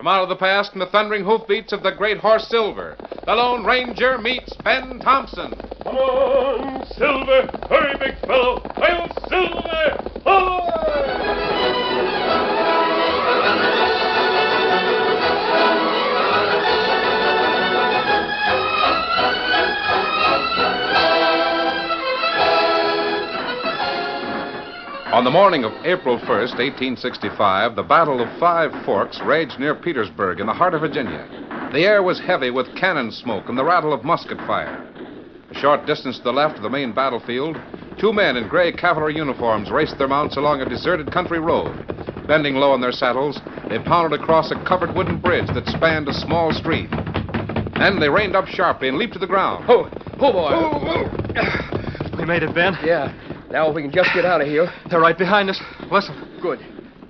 From out of the past and the thundering hoofbeats of the great horse Silver, the Lone Ranger meets Ben Thompson. Come on, Silver! Hurry, big fellow! Hail Silver! Ahoy! On the morning of April 1st, 1865, the Battle of Five Forks raged near Petersburg in the heart of Virginia. The air was heavy with cannon smoke and the rattle of musket fire. A short distance to the left of the main battlefield, two men in gray cavalry uniforms raced their mounts along a deserted country road. Bending low in their saddles, they pounded across a covered wooden bridge that spanned a small stream. Then they reined up sharply and leaped to the ground. Oh, oh, boy. We made it, Ben. Yeah. Now if we can just get out of here. They're right behind us. Listen. Good.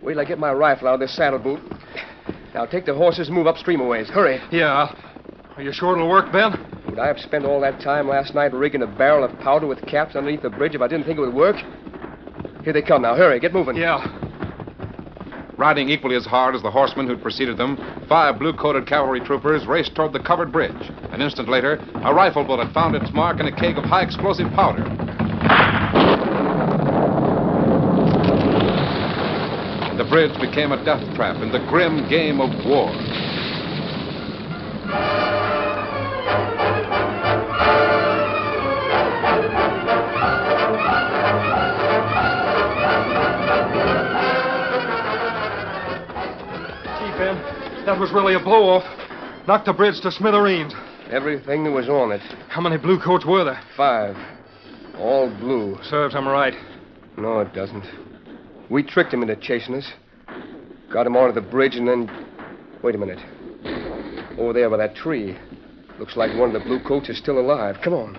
Wait till I get my rifle out of this saddle boot. Now take the horses and move upstream a ways. Hurry. Yeah. Are you sure it'll work, Ben? Would I have spent all that time last night rigging a barrel of powder with caps underneath the bridge if I didn't think it would work? Here they come now. Hurry, get moving. Yeah. Riding equally as hard as the horsemen who'd preceded them, five blue coated cavalry troopers raced toward the covered bridge. An instant later, a rifle bullet found its mark in a keg of high explosive powder. And the bridge became a death trap in the grim game of war. Gee, eh? Ben, that was really a blow off. Knocked the bridge to smithereens. Everything that was on it. How many blue coats were there? Five. All blue. Serves him right. No, it doesn't. We tricked him into chasing us. Got him onto the bridge and then. Wait a minute. Over there by that tree. Looks like one of the blue coats is still alive. Come on.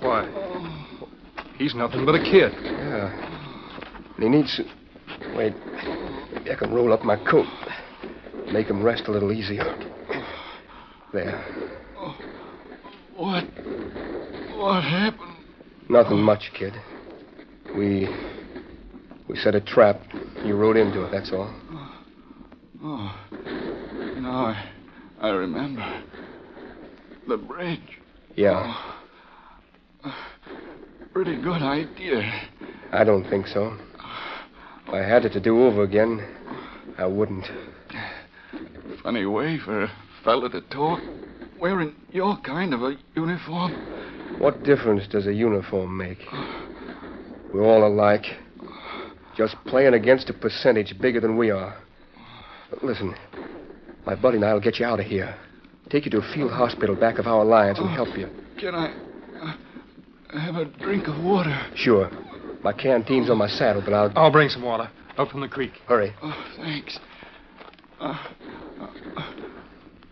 Why? He's nothing but a kid. Yeah. And he needs. Wait. Maybe I can roll up my coat. Make him rest a little easier. There. What? What happened? Nothing much, kid. We. We set a trap. You rode into it, that's all. Oh, oh. now I, I remember. The bridge. Yeah, oh. Pretty good idea. I don't think so. If I had it to do over again, I wouldn't. Funny way for a fella to talk wearing your kind of a uniform. What difference does a uniform make? We're all alike. Just playing against a percentage bigger than we are. But listen, my buddy and I will get you out of here. Take you to a field hospital back of our lines and help you. Can I uh, have a drink of water? Sure. My canteen's on my saddle, but I'll. I'll bring some water out from the creek. Hurry. Oh, thanks. Uh, uh,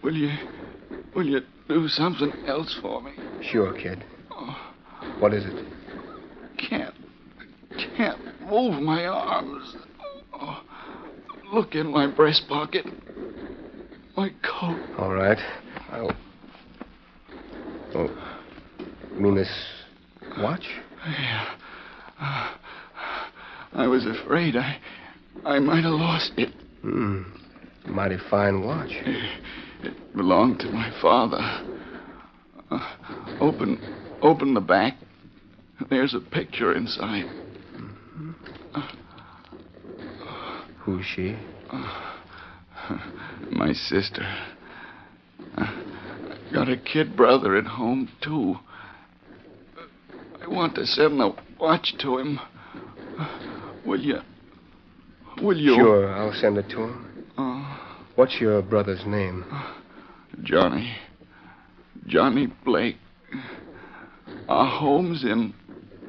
will you, will you do something else for me? Sure, kid. What is it? Can't, can't move my arms. Oh, look in my breast pocket. My coat. All right. I'll. Oh. You mean this watch? Yeah. Uh, I was afraid I, I might have lost it. Hmm. Mighty fine watch. It belonged to my father. Uh, open, open the back. There's a picture inside. Who's she? My sister. Uh, got a kid brother at home, too. I want to send a watch to him. Will you? Will you? Sure, I'll send it to him. Oh, What's your brother's name? Johnny. Johnny Blake. Our home's in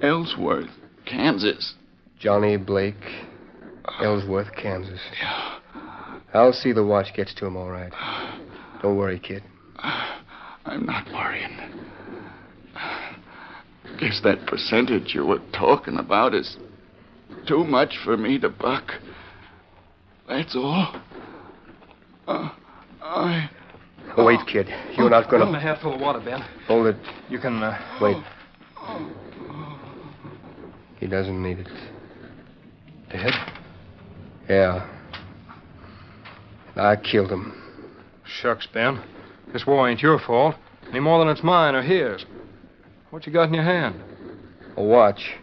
Ellsworth, Kansas. Johnny Blake, Ellsworth, Kansas. Yeah. I'll see the watch gets to him all right. Don't worry, kid. I'm not worrying. Guess that percentage you were talking about is too much for me to buck. That's all. Uh, I. Oh, wait, kid. You're not going to. a gonna hat full of water, Ben. hold it. You can. Uh, Wait. He doesn't need it. dead? Yeah. I killed him. Shucks, Ben. This war ain't your fault any more than it's mine or his. What you got in your hand? A watch.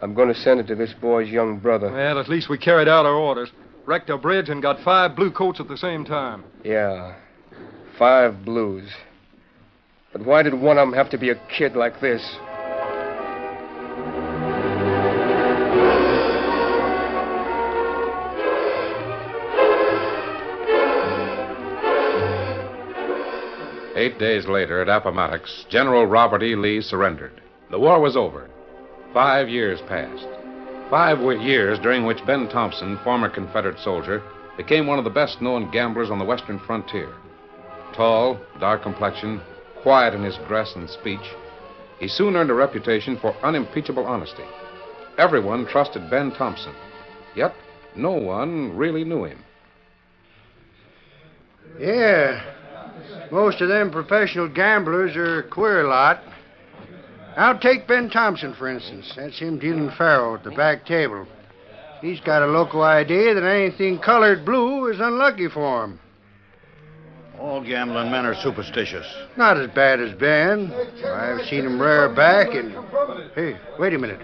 I'm going to send it to this boy's young brother. Well, at least we carried out our orders. Wrecked a bridge and got five blue coats at the same time. Yeah. Five blues. But why did one of them have to be a kid like this? Eight days later, at Appomattox, General Robert E. Lee surrendered. The war was over. Five years passed. Five years during which Ben Thompson, former Confederate soldier, became one of the best known gamblers on the western frontier. Tall, dark complexion, quiet in his dress and speech, he soon earned a reputation for unimpeachable honesty. Everyone trusted Ben Thompson, yet no one really knew him. Yeah. Most of them professional gamblers are a queer lot. I'll take Ben Thompson, for instance. That's him dealing faro at the back table. He's got a local idea that anything colored blue is unlucky for him. All gambling men are superstitious. Not as bad as Ben. I've seen him rear back and. Hey, wait a minute.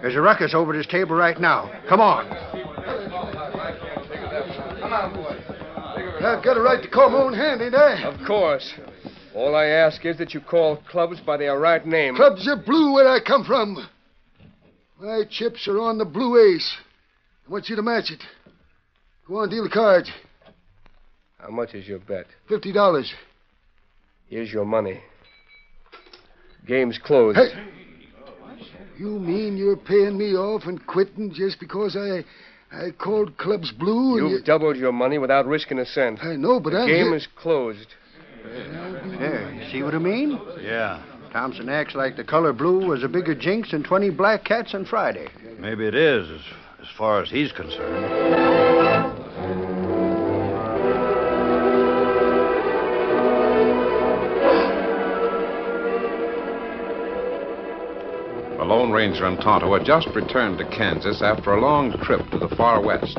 There's a ruckus over this table right now. Come on. I've got a right to call my own hand, ain't eh? I? Of course. All I ask is that you call clubs by their right name. Clubs are blue where I come from. My chips are on the blue ace. I want you to match it. Go on, deal the cards. How much is your bet? Fifty dollars. Here's your money. Game's closed. Hey! You mean you're paying me off and quitting just because I I called clubs blue and You've you... doubled your money without risking a cent. I know, but the I'm game here- is closed. There, you see what I mean? Yeah, Thompson acts like the color blue was a bigger jinx than 20 black cats on Friday. maybe it is, as, as far as he's concerned. Lone Ranger and Tonto had just returned to Kansas after a long trip to the far west.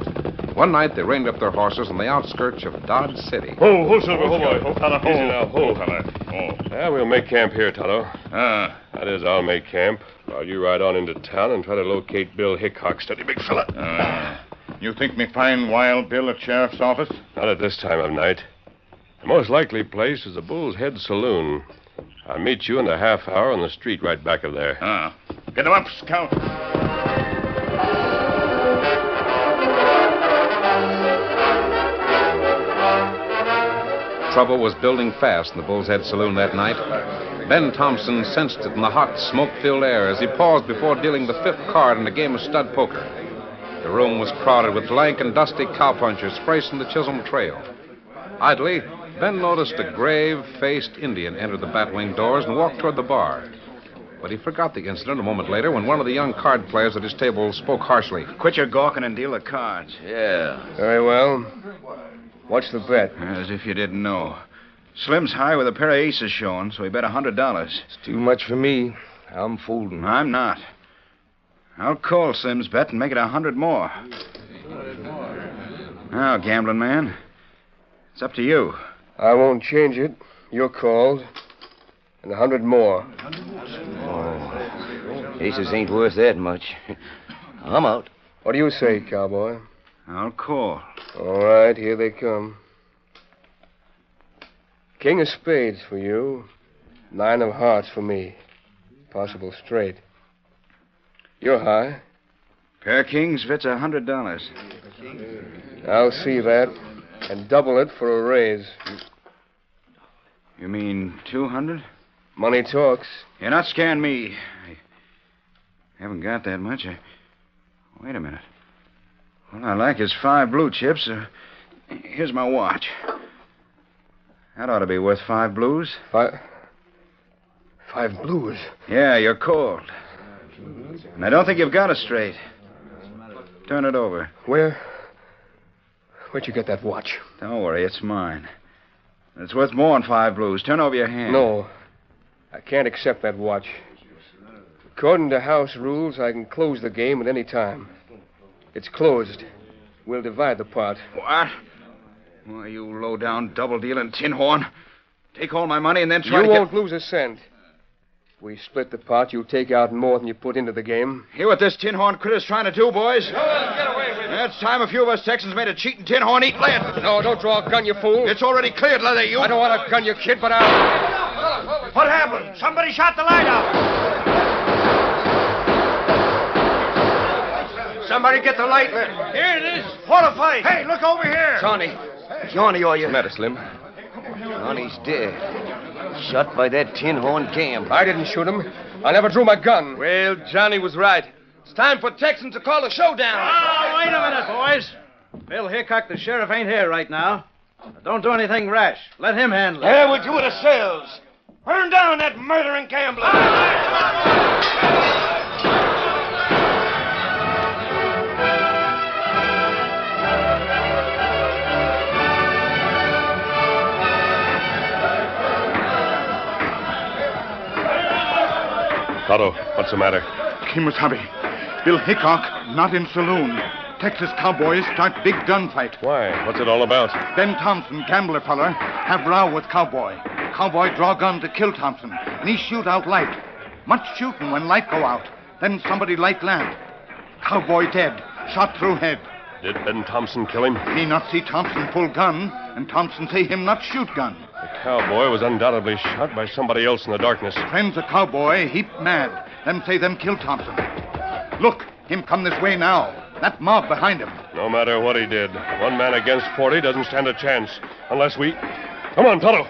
One night they reined up their horses on the outskirts of Dodge City. Ho, ho, Silver, ho, boy. Ho, fella, ho. Easy now, ho. Ho, fella. Yeah, we'll make camp here, Tonto. Ah. That is, I'll make camp while you ride on into town and try to locate Bill Hickok. Steady, big fella. Ah. You think me find Wild Bill at sheriff's office? Not at this time of night. The most likely place is the Bull's Head Saloon. I'll meet you in a half hour on the street right back of there. Ah. Get him up, Scout. Trouble was building fast in the Bull's Head Saloon that night. Ben Thompson sensed it in the hot, smoke filled air as he paused before dealing the fifth card in a game of stud poker. The room was crowded with lank and dusty cowpunchers from the Chisholm Trail. Idly, Ben noticed a grave faced Indian enter the batwing doors and walk toward the bar. But he forgot the incident a moment later when one of the young card players at his table spoke harshly. Quit your gawking and deal the cards. Yeah. Very well. What's the bet? As if you didn't know. Slim's high with a pair of aces showing, so he bet a hundred dollars. It's too much for me. I'm folding. I'm not. I'll call Slim's bet and make it a hundred more. Now, gambling man, it's up to you. I won't change it. You're called. And a hundred more. Aces ain't worth that much. I'm out. What do you say, cowboy? I'll call. All right, here they come. King of spades for you. Nine of hearts for me. Possible straight. You're high. Pair of kings fits a hundred dollars. I'll see that. And double it for a raise. You mean two hundred? Money talks. You're not scaring me. I haven't got that much. I... Wait a minute. All I like is five blue chips. Uh, here's my watch. That ought to be worth five blues. Five. Five blues. Yeah, you're cold. And I don't think you've got it straight. Turn it over. Where. Where'd you get that watch? Don't worry, it's mine. It's worth more than five blues. Turn over your hand. No. I can't accept that watch. According to house rules, I can close the game at any time. It's closed. We'll divide the pot. What? Why, you low down, double dealing tin horn. Take all my money and then try You to won't get. lose a cent. If we split the pot, you'll take out more than you put into the game. Hear what this tin horn critter's trying to do, boys? get away with it. It's time a few of us Texans made a cheating tin horn eat lead. No, don't draw a gun, you fool. It's already cleared, Leather. You. I don't want a gun, you kid, but I'll. What happened? Somebody shot the light out. Somebody get the light lit. Here it is. What a fight. Hey, look over here. Johnny. Johnny, are you? Matter, Slim. Johnny's dead. Shot by that tin horn gambler. I didn't shoot him. I never drew my gun. Well, Johnny was right. It's time for Texans to call a showdown. Oh, wait a minute, boys. Bill Hickok, the sheriff, ain't here right now. Don't do anything rash. Let him handle it. Yeah, we'll do it ourselves. Burn down that murdering gambler. Ah, Tonto, what's the matter? Kemosabe. Bill Hickok, not in saloon. Texas cowboys start big gunfight. Why? What's it all about? Ben Thompson, gambler feller, have row with cowboy. Cowboy draw gun to kill Thompson, and he shoot out light. Much shooting when light go out. Then somebody light lamp. Cowboy dead, shot through head. Did Ben Thompson kill him? He not see Thompson pull gun, and Thompson say him not shoot gun. The cowboy was undoubtedly shot by somebody else in the darkness. Friends of cowboy heap mad. Them say them kill Thompson. Look, him come this way now. That mob behind him. No matter what he did, one man against 40 doesn't stand a chance. Unless we. Come on, Tonto.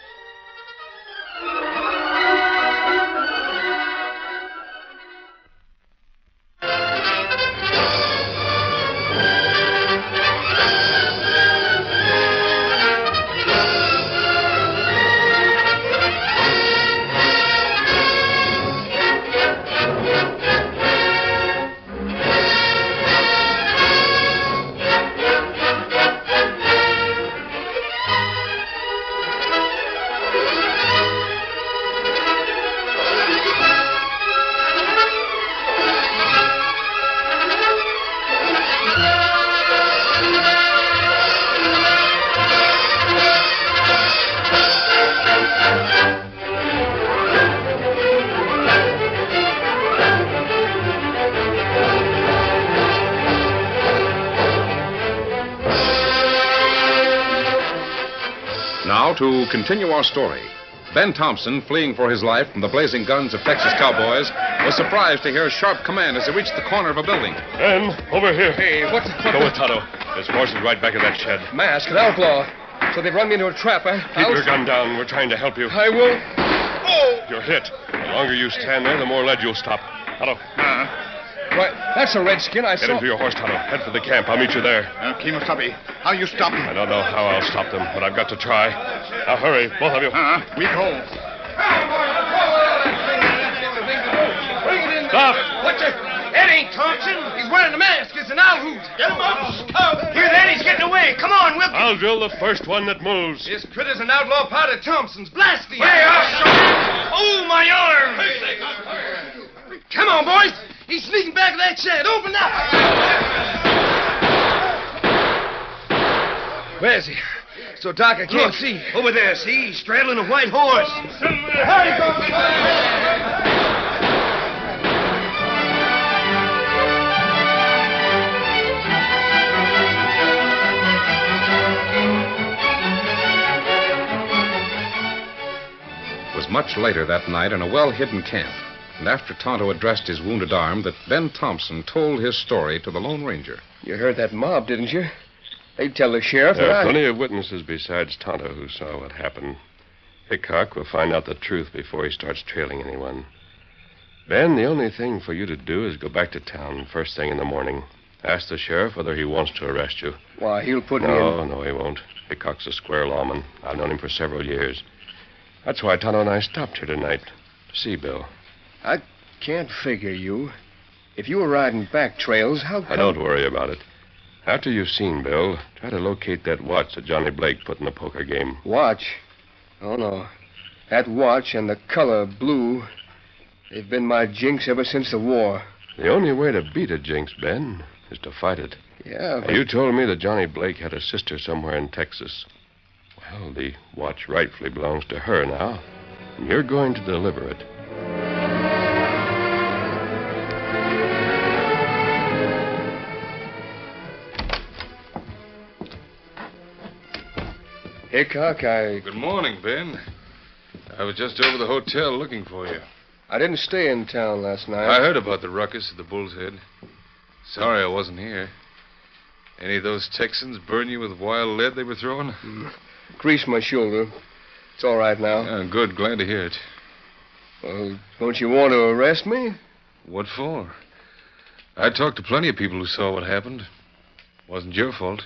Continue our story. Ben Thompson, fleeing for his life from the blazing guns of Texas cowboys, was surprised to hear a sharp command as he reached the corner of a building. Ben, over here. Hey, what? what Go with Tonto. His horse is right back in that shed. Mask, an outlaw. So they've run me into a trap, eh? Keep I'll- your gun down. We're trying to help you. I will. Oh! You're hit. The longer you stand there, the more lead you'll stop. Tonto, Why, that's a redskin. I get saw. into your horse, Tonto. Head for the camp. I'll meet you there. Uh, Kemosabe, how you stop him? I don't know how I'll stop them, but I've got to try. Now hurry, both of you. Uh, we go. Stop! What the? That ain't Thompson. He's wearing the mask. It's an owl hoot. Get him up, scout. Here, then he's getting away. Come on, Wilkie. I'll drill the first one that moves. This critter's an outlaw part of Thompson's. Blast him. Way up, Oh, my arm. Come on, boys. He's sneaking back of that shed. Open up. Where's he? So dark I can't Look, see. Over there, see? He's straddling a white horse. It was much later that night in a well hidden camp, and after Tonto addressed his wounded arm, that Ben Thompson told his story to the Lone Ranger. You heard that mob, didn't you? They'd tell the sheriff There that are I... plenty of witnesses besides Tonto who saw what happened. Hickok will find out the truth before he starts trailing anyone. Ben, the only thing for you to do is go back to town first thing in the morning. Ask the sheriff whether he wants to arrest you. Why, he'll put me in. no, in... no, he won't. Hickok's a square lawman. I've known him for several years. That's why Tonto and I stopped here tonight. To see Bill. I can't figure you. If you were riding back trails, how come... Now, don't worry about it. After you've seen Bill, try to locate that watch that Johnny Blake put in the poker game. Watch? Oh, no. That watch and the color blue, they've been my jinx ever since the war. The only way to beat a jinx, Ben, is to fight it. Yeah, Now, You told me that Johnny Blake had a sister somewhere in Texas. Well, the watch rightfully belongs to her now, and you're going to deliver it. Hickok, I... Good morning, Ben. I was just over the hotel looking for you. I didn't stay in town last night. I heard about the ruckus at the Bull's Head. Sorry I wasn't here. Any of those Texans burn you with wild lead they were throwing? Mm. Greased my shoulder. It's all right now. Yeah, good. Glad to hear it. Well, don't you want to arrest me? What for? I talked to plenty of people who saw what happened. Wasn't your fault.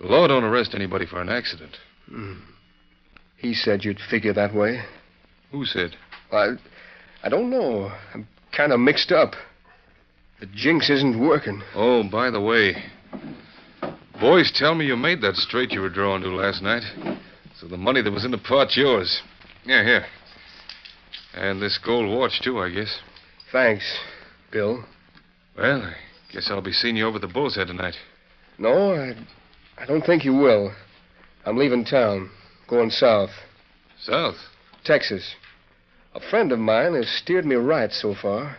The law don't arrest anybody for an accident. Hmm. He said you'd figure that way. Who said? I, I don't know. I'm kind of mixed up. The jinx isn't working. Oh, by the way, boys tell me you made that straight you were drawing to last night. So the money that was in the pot's yours. Yeah, here. And this gold watch, too, I guess. Thanks, Bill. Well, I guess I'll be seeing you over at the Bull's Head tonight. No, I, I don't think you will. I'm leaving town, going south. South? Texas. A friend of mine has steered me right so far.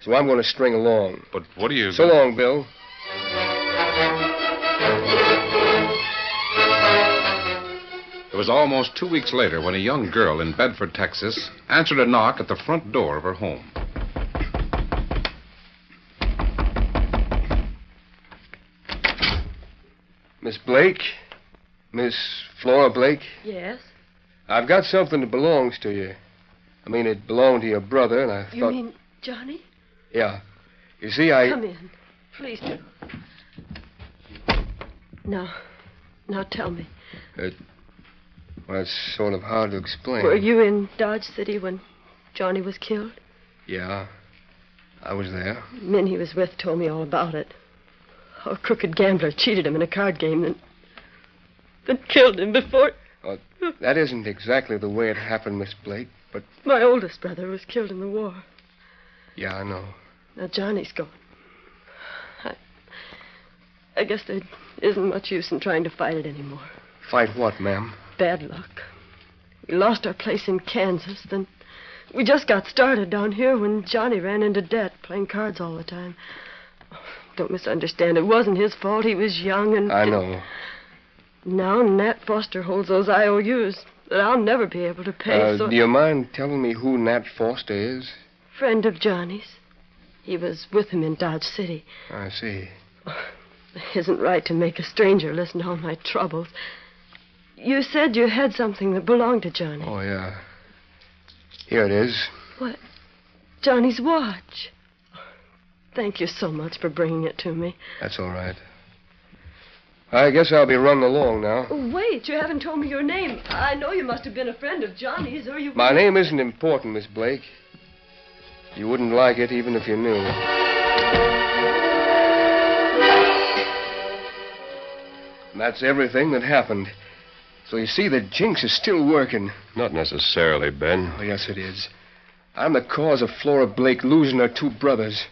So I'm going to string along. But what are you... So long, Bill. It was almost two weeks later when a young girl in Bedford, Texas, answered a knock at the front door of her home. Miss Blake? Miss Flora Blake? Yes? I've got something that belongs to you. I mean, it belonged to your brother, and I thought. You mean Johnny? Yeah. You see, I. Come in. Please do. Now, now tell me. It, well, it's sort of hard to explain. Were you in Dodge City when Johnny was killed? Yeah. I was there. Men he was with told me all about it. A crooked gambler cheated him in a card game and then killed him before. Well, that isn't exactly the way it happened, Miss Blake, but My oldest brother was killed in the war. yeah, I know. Now Johnny's gone. I, I guess there isn't much use in trying to fight it anymore. Fight what, ma'am? Bad luck. We lost our place in Kansas, then we just got started down here when Johnny ran into debt playing cards all the time. Don't misunderstand. It wasn't his fault. He was young and. I know. Now Nat Foster holds those IOUs that I'll never be able to pay. Uh, so Do you mind telling me who Nat Foster is? friend of Johnny's. He was with him in Dodge City. I see. It isn't right to make a stranger listen to all my troubles. You said you had something that belonged to Johnny. Oh, yeah. Here it is. What? Johnny's watch. Thank you so much for bringing it to me. That's all right. I guess I'll be running along now. Oh, wait, you haven't told me your name. I know you must have been a friend of Johnny's, or you. My name isn't important, Miss Blake. You wouldn't like it even if you knew. And that's everything that happened. So you see, the jinx is still working. Not necessarily, Ben. Oh, yes, it is. I'm the cause of Flora Blake losing her two brothers.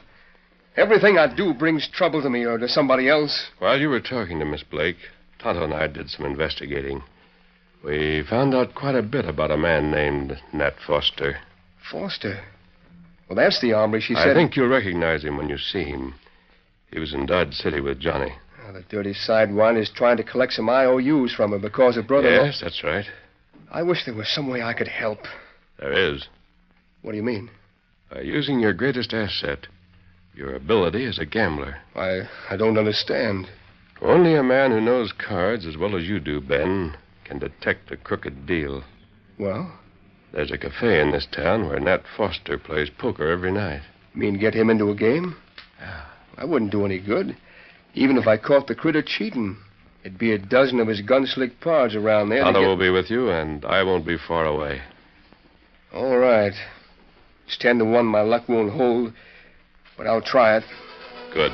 Everything I do brings trouble to me or to somebody else. While you were talking to Miss Blake, Tonto and I did some investigating. We found out quite a bit about a man named Nat Foster. Foster? Well, that's the hombre she said. I think you'll recognize him when you see him. He was in Dodge City with Johnny. Oh, the dirty sidewinder is trying to collect some IOUs from her because her brother. Yes, that's right. I wish there was some way I could help. There is. What do you mean? By using your greatest asset, your ability as a gambler. I I don't understand. Only a man who knows cards as well as you do, Ben, can detect a crooked deal. Well, There's a cafe in this town where Nat Foster plays poker every night. mean get him into a game? I wouldn't do any good. Even if I caught the critter cheating. It'd be a dozen of his gunslick pards around there. to Tonto get- will be with you, and I won't be far away. All right. It's ten to one my luck won't hold, but I'll try it. Good.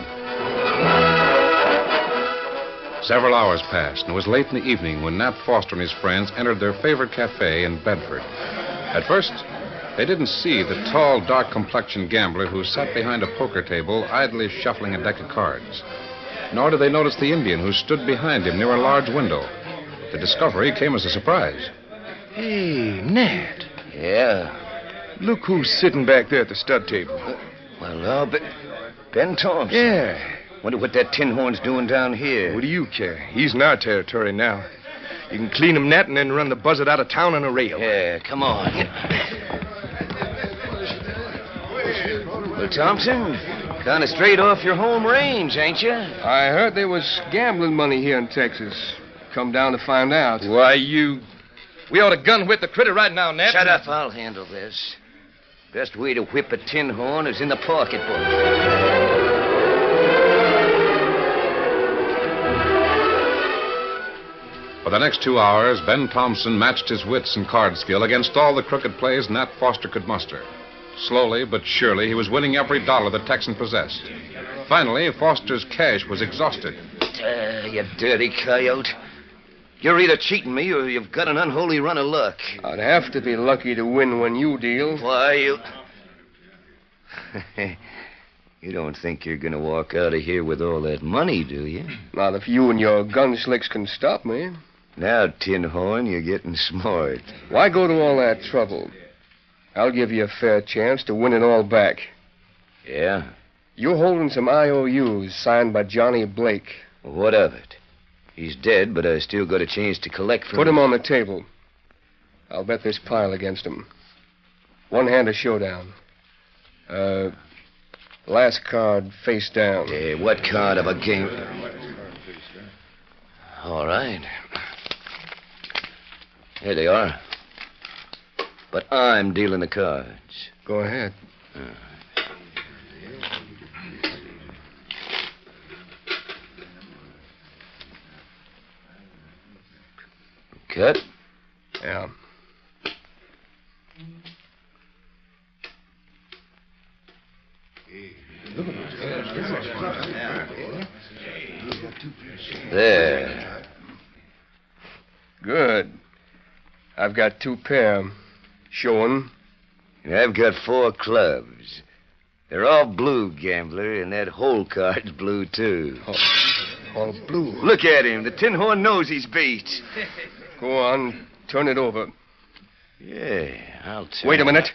Several hours passed, and it was late in the evening when Nat Foster and his friends entered their favorite cafe in Bedford. At first, they didn't see the tall, dark complexioned gambler who sat behind a poker table, idly shuffling a deck of cards. Nor did they notice the Indian who stood behind him near a large window. The discovery came as a surprise. Hey, Nat. Yeah. Look who's sitting back there at the stud table. Well, now, but Ben Thompson. Yeah. Wonder what that tin horn's doing down here. What do you care? He's in our territory now. You can clean him, Nat, and then run the buzzard out of town on a rail. Yeah, come on. Well, Thompson, kind of straight off your home range, ain't you? I heard there was gambling money here in Texas. Come down to find out. Why, you. We ought to gun whip the critter right now, Nat. Shut up, I'll handle this. Best way to whip a tin horn is in the pocketbook. For the next two hours, Ben Thompson matched his wits and card skill against all the crooked plays Nat Foster could muster. Slowly but surely, he was winning every dollar the Texan possessed. Finally, Foster's cash was exhausted. Ah, you dirty coyote. You're either cheating me or you've got an unholy run of luck. I'd have to be lucky to win when you deal. Why, you. you don't think you're going to walk out of here with all that money, do you? Not if you and your gun slicks can stop me. Now, Tin Horn, you're getting smart. Why go to all that trouble? I'll give you a fair chance to win it all back. Yeah? You're holding some IOUs signed by Johnny Blake. What of it? He's dead, but I still got a chance to collect from Put him on the table. I'll bet this pile against him. One hand a showdown. Uh, last card face down. Yeah, what card of a game? All right. Here they are. But I'm dealing the cards. Go ahead. Cut? Yeah. There. Good. I've got two pair. Show 'em. I've got four clubs. They're all blue, gambler, and that hole card's blue, too. Oh, all blue. Look at him. The tin horn knows he's beat. Go on. Turn it over. Yeah, I'll tell Wait a minute.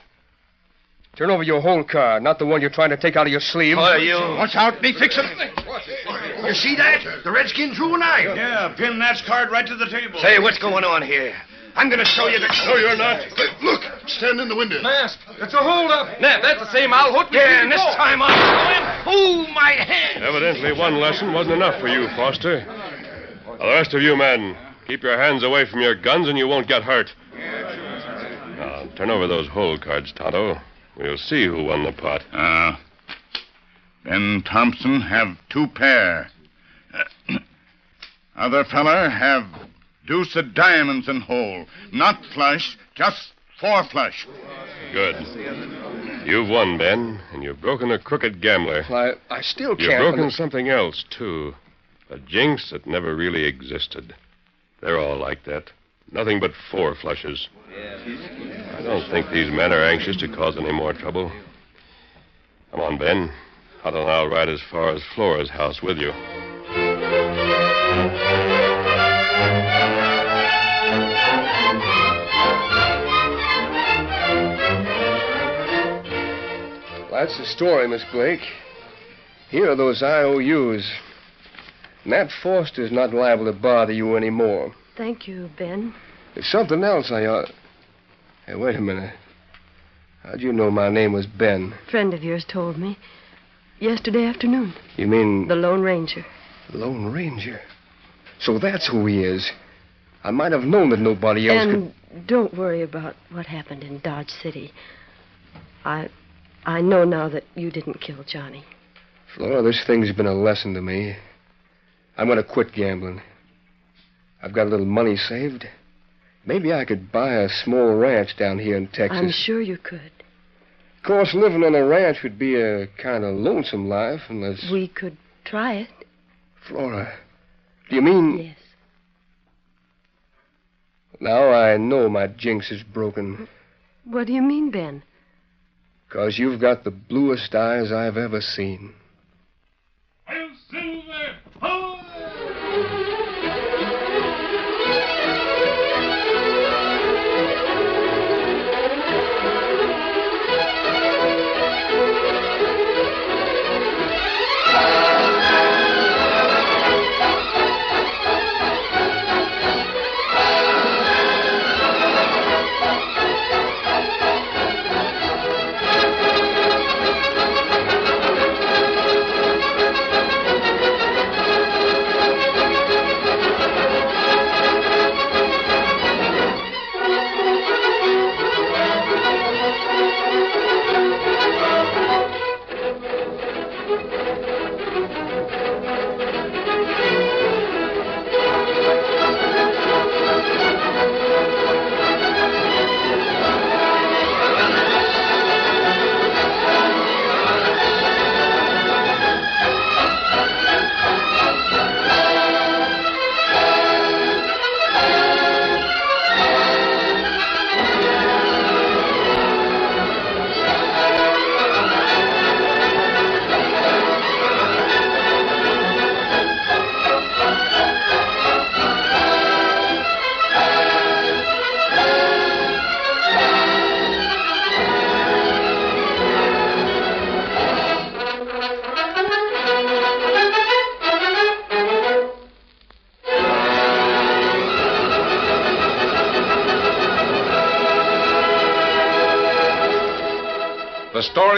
Turn over your whole card, not the one you're trying to take out of your sleeve. Why, you- Watch out, me fix it. You see that? The redskin drew a knife. Yeah, pin that card right to the table. Say, what's going on here? I'm going to show you the. No, you're not. Look, stand in the window. Mask. It's a holdup. Ned, that's the same owl hoot. Yeah, and this time I'm going. Oh, my head. Evidently, one lesson wasn't enough for you, Foster. Now, the rest of you men, keep your hands away from your guns and you won't get hurt. Now, turn over those hole cards, Tonto. We'll see who won the pot. Uh, Ben Thompson have two pair. Other feller have deuce of diamonds in hole. Not flush, just four flush. Good. You've won, Ben, and you've broken a crooked gambler. I, I still You've can't. broken something else, too. A jinx that never really existed. They're all like that. Nothing but four flushes. I don't think these men are anxious to cause any more trouble. Come on, Ben. Tonto and I'll ride as far as Flora's house with you. That's the story, Miss Blake. Here are those IOUs. Nat Foster's not liable to bother you anymore. Thank you, Ben. There's something else I ought. Hey, wait a minute. How'd you know my name was Ben? A friend of yours told me. Yesterday afternoon. You mean The Lone Ranger. Lone Ranger? So that's who he is. I might have known that nobody else and don't worry about what happened in Dodge City. I I know now that you didn't kill Johnny. Flora, this thing's been a lesson to me. I'm going to quit gambling. I've got a little money saved. Maybe I could buy a small ranch down here in Texas. I'm sure you could. Of course, living on a ranch would be a kind of lonesome life unless. We could try it. Flora, do you mean. Yes. Now I know my jinx is broken. What do you mean, Ben? Because you've got the bluest eyes I've ever seen.